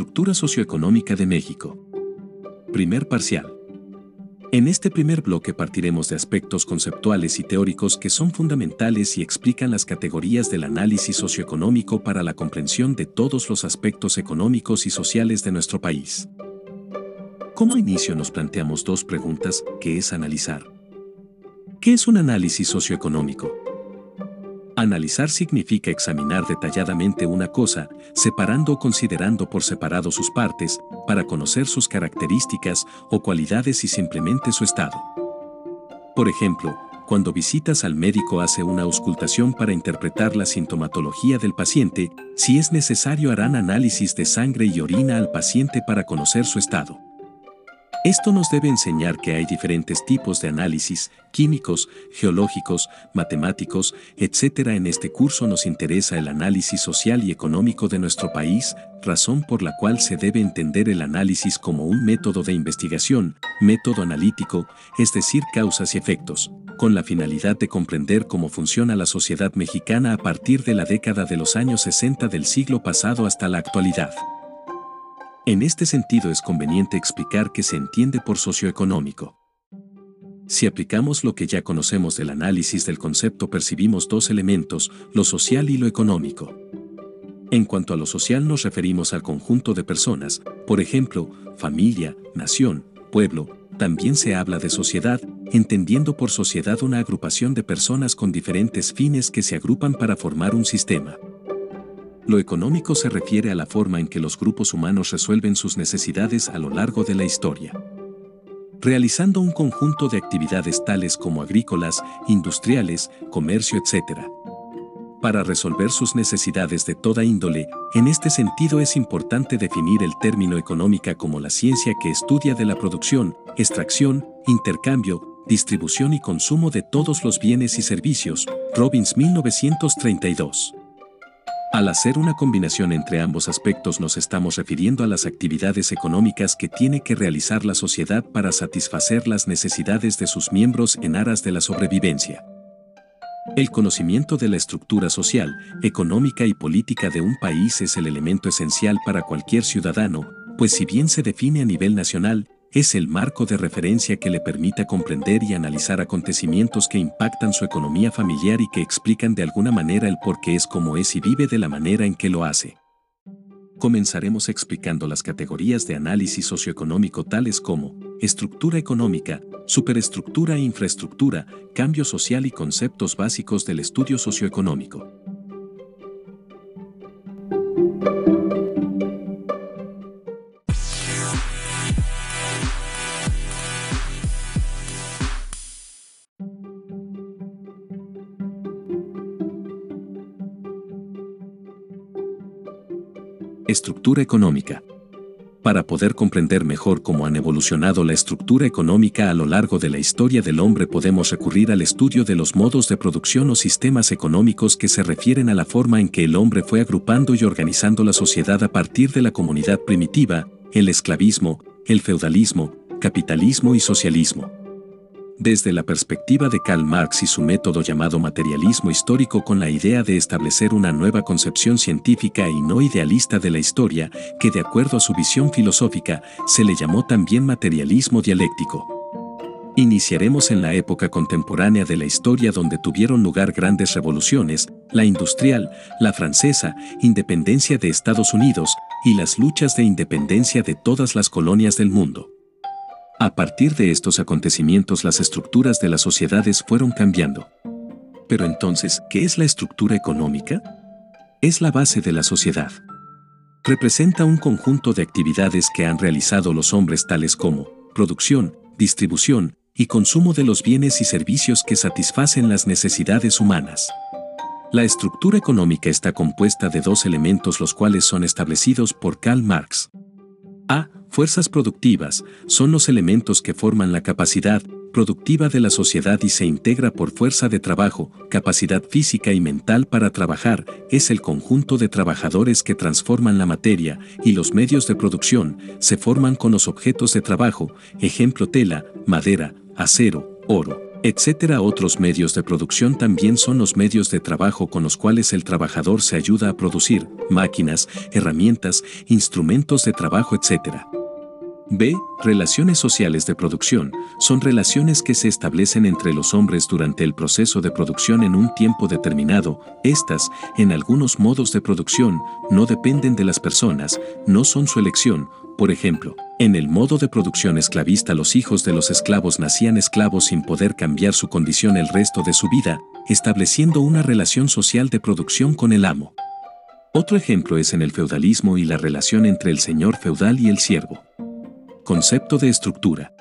Estructura socioeconómica de México. Primer parcial. En este primer bloque partiremos de aspectos conceptuales y teóricos que son fundamentales y explican las categorías del análisis socioeconómico para la comprensión de todos los aspectos económicos y sociales de nuestro país. Como inicio nos planteamos dos preguntas, que es analizar. ¿Qué es un análisis socioeconómico? Analizar significa examinar detalladamente una cosa, separando o considerando por separado sus partes, para conocer sus características o cualidades y simplemente su estado. Por ejemplo, cuando visitas al médico hace una auscultación para interpretar la sintomatología del paciente, si es necesario harán análisis de sangre y orina al paciente para conocer su estado. Esto nos debe enseñar que hay diferentes tipos de análisis, químicos, geológicos, matemáticos, etc. En este curso nos interesa el análisis social y económico de nuestro país, razón por la cual se debe entender el análisis como un método de investigación, método analítico, es decir, causas y efectos, con la finalidad de comprender cómo funciona la sociedad mexicana a partir de la década de los años 60 del siglo pasado hasta la actualidad. En este sentido es conveniente explicar qué se entiende por socioeconómico. Si aplicamos lo que ya conocemos del análisis del concepto percibimos dos elementos, lo social y lo económico. En cuanto a lo social nos referimos al conjunto de personas, por ejemplo, familia, nación, pueblo, también se habla de sociedad, entendiendo por sociedad una agrupación de personas con diferentes fines que se agrupan para formar un sistema. Lo económico se refiere a la forma en que los grupos humanos resuelven sus necesidades a lo largo de la historia. Realizando un conjunto de actividades tales como agrícolas, industriales, comercio, etc. Para resolver sus necesidades de toda índole, en este sentido es importante definir el término económica como la ciencia que estudia de la producción, extracción, intercambio, distribución y consumo de todos los bienes y servicios. Robbins 1932. Al hacer una combinación entre ambos aspectos nos estamos refiriendo a las actividades económicas que tiene que realizar la sociedad para satisfacer las necesidades de sus miembros en aras de la sobrevivencia. El conocimiento de la estructura social, económica y política de un país es el elemento esencial para cualquier ciudadano, pues si bien se define a nivel nacional, es el marco de referencia que le permita comprender y analizar acontecimientos que impactan su economía familiar y que explican de alguna manera el por qué es como es y vive de la manera en que lo hace. Comenzaremos explicando las categorías de análisis socioeconómico tales como estructura económica, superestructura e infraestructura, cambio social y conceptos básicos del estudio socioeconómico. Estructura económica. Para poder comprender mejor cómo han evolucionado la estructura económica a lo largo de la historia del hombre podemos recurrir al estudio de los modos de producción o sistemas económicos que se refieren a la forma en que el hombre fue agrupando y organizando la sociedad a partir de la comunidad primitiva, el esclavismo, el feudalismo, capitalismo y socialismo desde la perspectiva de Karl Marx y su método llamado materialismo histórico con la idea de establecer una nueva concepción científica y no idealista de la historia, que de acuerdo a su visión filosófica, se le llamó también materialismo dialéctico. Iniciaremos en la época contemporánea de la historia donde tuvieron lugar grandes revoluciones, la industrial, la francesa, independencia de Estados Unidos y las luchas de independencia de todas las colonias del mundo. A partir de estos acontecimientos las estructuras de las sociedades fueron cambiando. Pero entonces, ¿qué es la estructura económica? Es la base de la sociedad. Representa un conjunto de actividades que han realizado los hombres tales como producción, distribución y consumo de los bienes y servicios que satisfacen las necesidades humanas. La estructura económica está compuesta de dos elementos los cuales son establecidos por Karl Marx. A. Fuerzas productivas son los elementos que forman la capacidad productiva de la sociedad y se integra por fuerza de trabajo, capacidad física y mental para trabajar, es el conjunto de trabajadores que transforman la materia y los medios de producción se forman con los objetos de trabajo, ejemplo tela, madera, acero, oro. Etcétera. Otros medios de producción también son los medios de trabajo con los cuales el trabajador se ayuda a producir, máquinas, herramientas, instrumentos de trabajo, etcétera. B. Relaciones sociales de producción. Son relaciones que se establecen entre los hombres durante el proceso de producción en un tiempo determinado. Estas, en algunos modos de producción, no dependen de las personas, no son su elección. Por ejemplo, en el modo de producción esclavista los hijos de los esclavos nacían esclavos sin poder cambiar su condición el resto de su vida, estableciendo una relación social de producción con el amo. Otro ejemplo es en el feudalismo y la relación entre el señor feudal y el siervo. Concepto de estructura.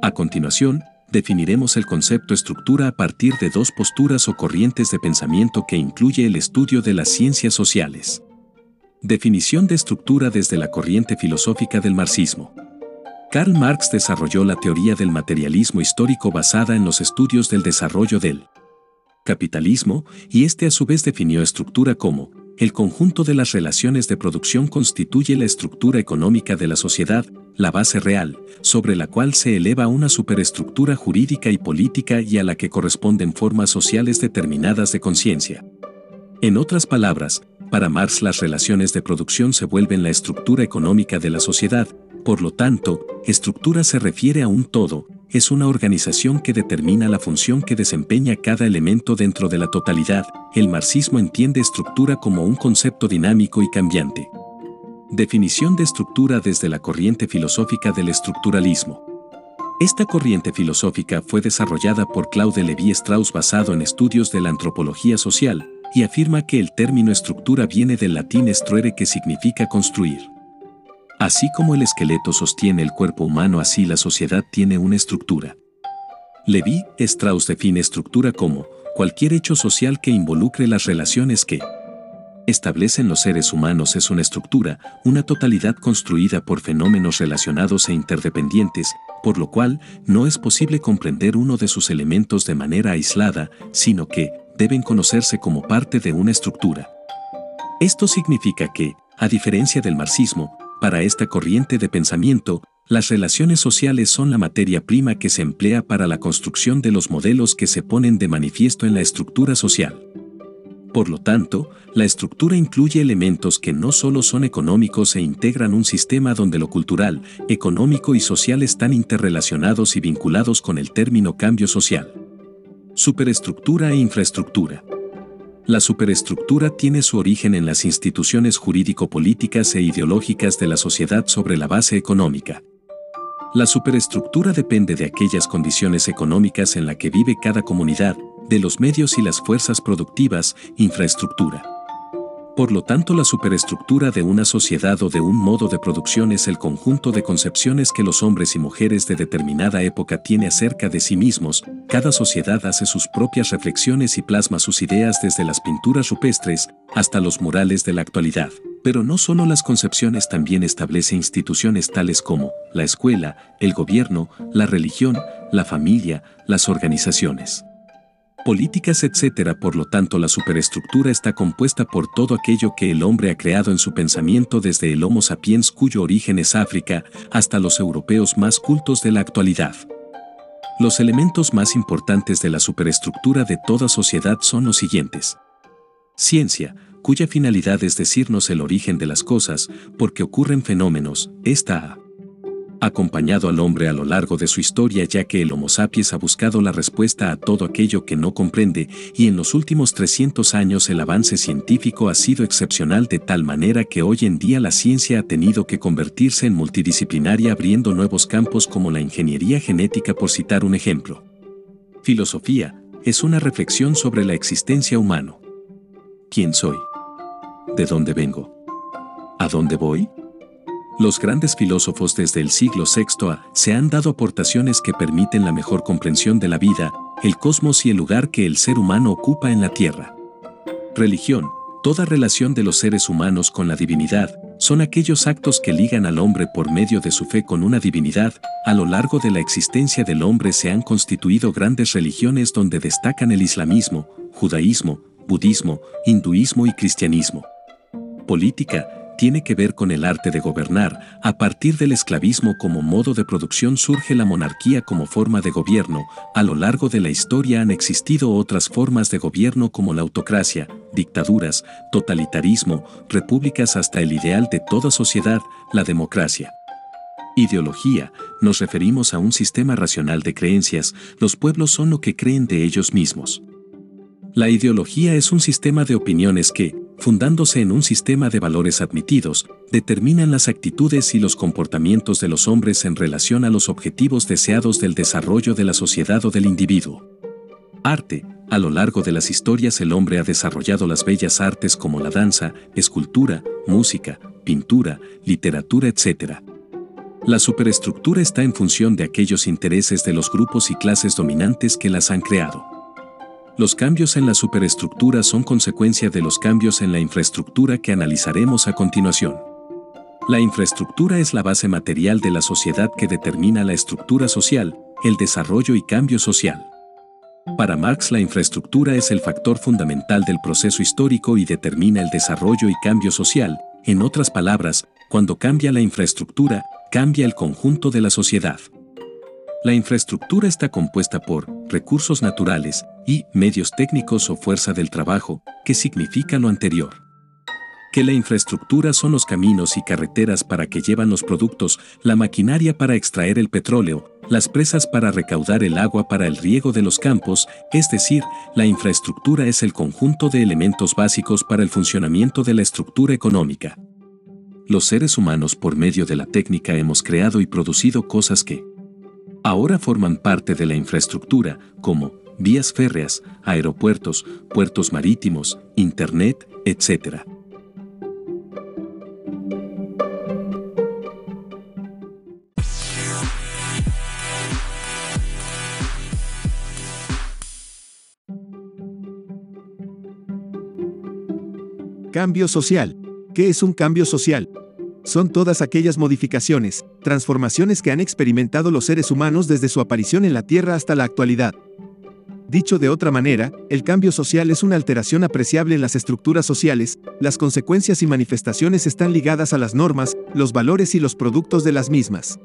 A continuación, definiremos el concepto estructura a partir de dos posturas o corrientes de pensamiento que incluye el estudio de las ciencias sociales. Definición de estructura desde la corriente filosófica del marxismo. Karl Marx desarrolló la teoría del materialismo histórico basada en los estudios del desarrollo del capitalismo, y este a su vez definió estructura como el conjunto de las relaciones de producción constituye la estructura económica de la sociedad, la base real, sobre la cual se eleva una superestructura jurídica y política y a la que corresponden formas sociales determinadas de conciencia. En otras palabras, para Marx las relaciones de producción se vuelven la estructura económica de la sociedad, por lo tanto, estructura se refiere a un todo, es una organización que determina la función que desempeña cada elemento dentro de la totalidad. El marxismo entiende estructura como un concepto dinámico y cambiante. Definición de estructura desde la corriente filosófica del estructuralismo. Esta corriente filosófica fue desarrollada por Claude Lévi-Strauss basado en estudios de la antropología social y afirma que el término estructura viene del latín estruere que significa construir. Así como el esqueleto sostiene el cuerpo humano, así la sociedad tiene una estructura. Levi-Strauss define estructura como cualquier hecho social que involucre las relaciones que establecen los seres humanos es una estructura, una totalidad construida por fenómenos relacionados e interdependientes, por lo cual no es posible comprender uno de sus elementos de manera aislada, sino que deben conocerse como parte de una estructura. Esto significa que, a diferencia del marxismo, para esta corriente de pensamiento, las relaciones sociales son la materia prima que se emplea para la construcción de los modelos que se ponen de manifiesto en la estructura social. Por lo tanto, la estructura incluye elementos que no solo son económicos e integran un sistema donde lo cultural, económico y social están interrelacionados y vinculados con el término cambio social. Superestructura e infraestructura. La superestructura tiene su origen en las instituciones jurídico-políticas e ideológicas de la sociedad sobre la base económica. La superestructura depende de aquellas condiciones económicas en la que vive cada comunidad, de los medios y las fuerzas productivas, infraestructura. Por lo tanto, la superestructura de una sociedad o de un modo de producción es el conjunto de concepciones que los hombres y mujeres de determinada época tienen acerca de sí mismos. Cada sociedad hace sus propias reflexiones y plasma sus ideas desde las pinturas rupestres hasta los murales de la actualidad. Pero no solo las concepciones también establece instituciones tales como la escuela, el gobierno, la religión, la familia, las organizaciones políticas, etc. Por lo tanto, la superestructura está compuesta por todo aquello que el hombre ha creado en su pensamiento desde el Homo sapiens cuyo origen es África hasta los europeos más cultos de la actualidad. Los elementos más importantes de la superestructura de toda sociedad son los siguientes. Ciencia, cuya finalidad es decirnos el origen de las cosas, porque ocurren fenómenos, esta acompañado al hombre a lo largo de su historia ya que el Homo sapiens ha buscado la respuesta a todo aquello que no comprende y en los últimos 300 años el avance científico ha sido excepcional de tal manera que hoy en día la ciencia ha tenido que convertirse en multidisciplinaria abriendo nuevos campos como la ingeniería genética por citar un ejemplo. Filosofía es una reflexión sobre la existencia humana. ¿Quién soy? ¿De dónde vengo? ¿A dónde voy? Los grandes filósofos desde el siglo VI a se han dado aportaciones que permiten la mejor comprensión de la vida, el cosmos y el lugar que el ser humano ocupa en la Tierra. Religión, toda relación de los seres humanos con la divinidad, son aquellos actos que ligan al hombre por medio de su fe con una divinidad. A lo largo de la existencia del hombre se han constituido grandes religiones donde destacan el islamismo, judaísmo, budismo, hinduismo y cristianismo. Política, tiene que ver con el arte de gobernar. A partir del esclavismo como modo de producción surge la monarquía como forma de gobierno. A lo largo de la historia han existido otras formas de gobierno como la autocracia, dictaduras, totalitarismo, repúblicas hasta el ideal de toda sociedad, la democracia. Ideología, nos referimos a un sistema racional de creencias, los pueblos son lo que creen de ellos mismos. La ideología es un sistema de opiniones que, fundándose en un sistema de valores admitidos, determinan las actitudes y los comportamientos de los hombres en relación a los objetivos deseados del desarrollo de la sociedad o del individuo. Arte. A lo largo de las historias el hombre ha desarrollado las bellas artes como la danza, escultura, música, pintura, literatura, etc. La superestructura está en función de aquellos intereses de los grupos y clases dominantes que las han creado. Los cambios en la superestructura son consecuencia de los cambios en la infraestructura que analizaremos a continuación. La infraestructura es la base material de la sociedad que determina la estructura social, el desarrollo y cambio social. Para Marx la infraestructura es el factor fundamental del proceso histórico y determina el desarrollo y cambio social, en otras palabras, cuando cambia la infraestructura, cambia el conjunto de la sociedad. La infraestructura está compuesta por recursos naturales y medios técnicos o fuerza del trabajo, que significa lo anterior. Que la infraestructura son los caminos y carreteras para que llevan los productos, la maquinaria para extraer el petróleo, las presas para recaudar el agua para el riego de los campos, es decir, la infraestructura es el conjunto de elementos básicos para el funcionamiento de la estructura económica. Los seres humanos por medio de la técnica hemos creado y producido cosas que, ahora forman parte de la infraestructura, como vías férreas, aeropuertos, puertos marítimos, Internet, etc. Cambio social. ¿Qué es un cambio social? Son todas aquellas modificaciones, transformaciones que han experimentado los seres humanos desde su aparición en la Tierra hasta la actualidad. Dicho de otra manera, el cambio social es una alteración apreciable en las estructuras sociales, las consecuencias y manifestaciones están ligadas a las normas, los valores y los productos de las mismas.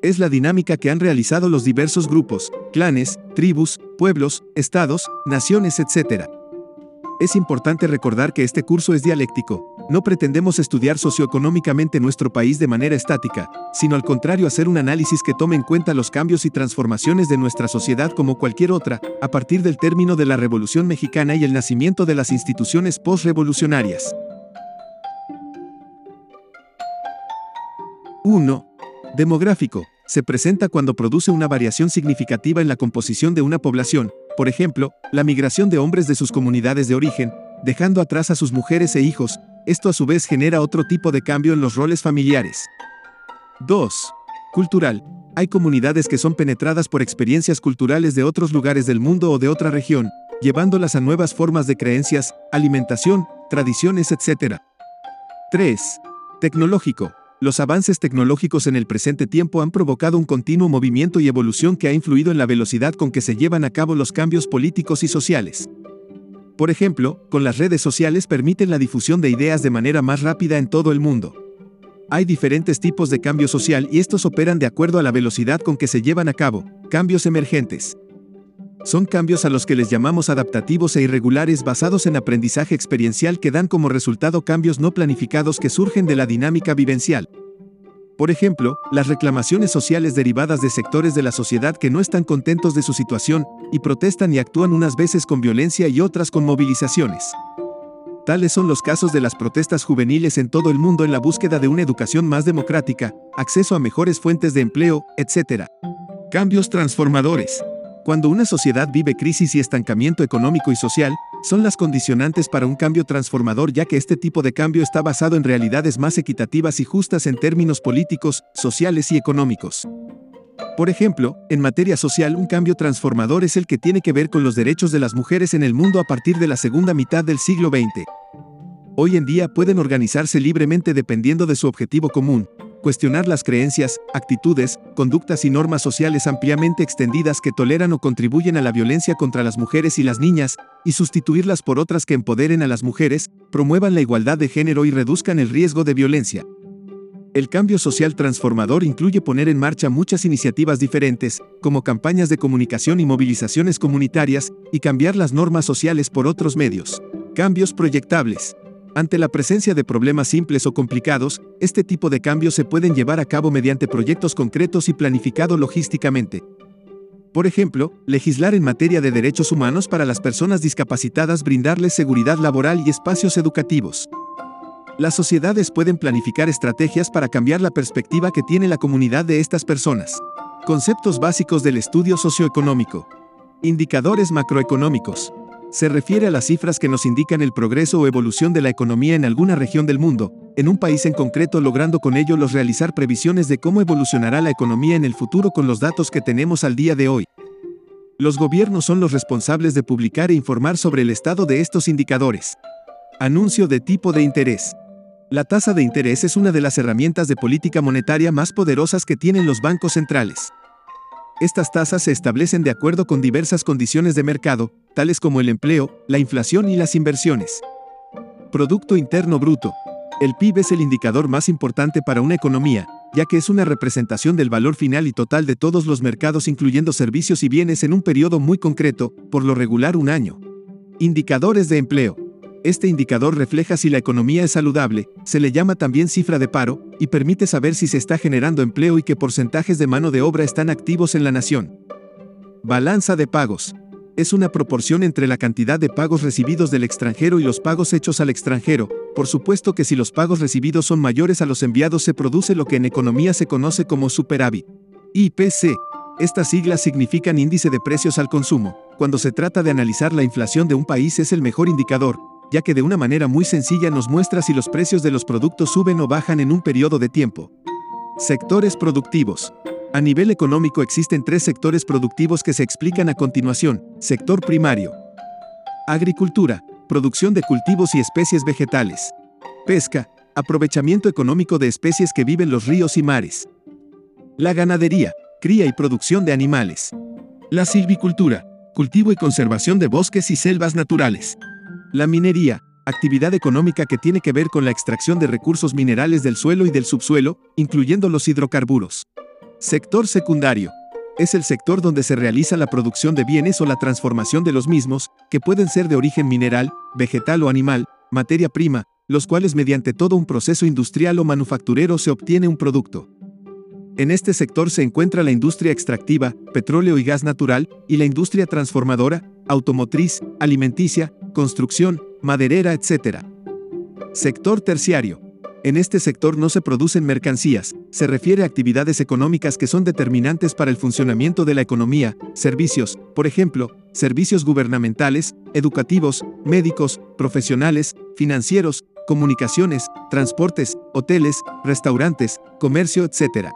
Es la dinámica que han realizado los diversos grupos, clanes, tribus, pueblos, estados, naciones, etc. Es importante recordar que este curso es dialéctico, no pretendemos estudiar socioeconómicamente nuestro país de manera estática, sino al contrario hacer un análisis que tome en cuenta los cambios y transformaciones de nuestra sociedad como cualquier otra, a partir del término de la Revolución Mexicana y el nacimiento de las instituciones postrevolucionarias. 1. Demográfico. Se presenta cuando produce una variación significativa en la composición de una población, por ejemplo, la migración de hombres de sus comunidades de origen, dejando atrás a sus mujeres e hijos, esto a su vez genera otro tipo de cambio en los roles familiares. 2. Cultural. Hay comunidades que son penetradas por experiencias culturales de otros lugares del mundo o de otra región, llevándolas a nuevas formas de creencias, alimentación, tradiciones, etc. 3. Tecnológico. Los avances tecnológicos en el presente tiempo han provocado un continuo movimiento y evolución que ha influido en la velocidad con que se llevan a cabo los cambios políticos y sociales. Por ejemplo, con las redes sociales permiten la difusión de ideas de manera más rápida en todo el mundo. Hay diferentes tipos de cambio social y estos operan de acuerdo a la velocidad con que se llevan a cabo, cambios emergentes. Son cambios a los que les llamamos adaptativos e irregulares basados en aprendizaje experiencial que dan como resultado cambios no planificados que surgen de la dinámica vivencial. Por ejemplo, las reclamaciones sociales derivadas de sectores de la sociedad que no están contentos de su situación, y protestan y actúan unas veces con violencia y otras con movilizaciones. Tales son los casos de las protestas juveniles en todo el mundo en la búsqueda de una educación más democrática, acceso a mejores fuentes de empleo, etc. Cambios transformadores. Cuando una sociedad vive crisis y estancamiento económico y social, son las condicionantes para un cambio transformador ya que este tipo de cambio está basado en realidades más equitativas y justas en términos políticos, sociales y económicos. Por ejemplo, en materia social un cambio transformador es el que tiene que ver con los derechos de las mujeres en el mundo a partir de la segunda mitad del siglo XX. Hoy en día pueden organizarse libremente dependiendo de su objetivo común, cuestionar las creencias, actitudes, conductas y normas sociales ampliamente extendidas que toleran o contribuyen a la violencia contra las mujeres y las niñas, y sustituirlas por otras que empoderen a las mujeres, promuevan la igualdad de género y reduzcan el riesgo de violencia. El cambio social transformador incluye poner en marcha muchas iniciativas diferentes, como campañas de comunicación y movilizaciones comunitarias, y cambiar las normas sociales por otros medios. Cambios proyectables. Ante la presencia de problemas simples o complicados, este tipo de cambios se pueden llevar a cabo mediante proyectos concretos y planificados logísticamente. Por ejemplo, legislar en materia de derechos humanos para las personas discapacitadas, brindarles seguridad laboral y espacios educativos. Las sociedades pueden planificar estrategias para cambiar la perspectiva que tiene la comunidad de estas personas. Conceptos básicos del estudio socioeconómico. Indicadores macroeconómicos. Se refiere a las cifras que nos indican el progreso o evolución de la economía en alguna región del mundo, en un país en concreto logrando con ello los realizar previsiones de cómo evolucionará la economía en el futuro con los datos que tenemos al día de hoy. Los gobiernos son los responsables de publicar e informar sobre el estado de estos indicadores. Anuncio de tipo de interés. La tasa de interés es una de las herramientas de política monetaria más poderosas que tienen los bancos centrales. Estas tasas se establecen de acuerdo con diversas condiciones de mercado, tales como el empleo, la inflación y las inversiones. Producto Interno Bruto. El PIB es el indicador más importante para una economía, ya que es una representación del valor final y total de todos los mercados incluyendo servicios y bienes en un periodo muy concreto, por lo regular un año. Indicadores de empleo. Este indicador refleja si la economía es saludable, se le llama también cifra de paro, y permite saber si se está generando empleo y qué porcentajes de mano de obra están activos en la nación. Balanza de pagos. Es una proporción entre la cantidad de pagos recibidos del extranjero y los pagos hechos al extranjero. Por supuesto que si los pagos recibidos son mayores a los enviados se produce lo que en economía se conoce como superávit. IPC. Estas siglas significan índice de precios al consumo. Cuando se trata de analizar la inflación de un país es el mejor indicador, ya que de una manera muy sencilla nos muestra si los precios de los productos suben o bajan en un periodo de tiempo. Sectores productivos. A nivel económico existen tres sectores productivos que se explican a continuación. Sector primario. Agricultura, producción de cultivos y especies vegetales. Pesca, aprovechamiento económico de especies que viven los ríos y mares. La ganadería, cría y producción de animales. La silvicultura, cultivo y conservación de bosques y selvas naturales. La minería, actividad económica que tiene que ver con la extracción de recursos minerales del suelo y del subsuelo, incluyendo los hidrocarburos. Sector secundario. Es el sector donde se realiza la producción de bienes o la transformación de los mismos, que pueden ser de origen mineral, vegetal o animal, materia prima, los cuales mediante todo un proceso industrial o manufacturero se obtiene un producto. En este sector se encuentra la industria extractiva, petróleo y gas natural, y la industria transformadora, automotriz, alimenticia, construcción, maderera, etc. Sector terciario. En este sector no se producen mercancías, se refiere a actividades económicas que son determinantes para el funcionamiento de la economía, servicios, por ejemplo, servicios gubernamentales, educativos, médicos, profesionales, financieros, comunicaciones, transportes, hoteles, restaurantes, comercio, etc.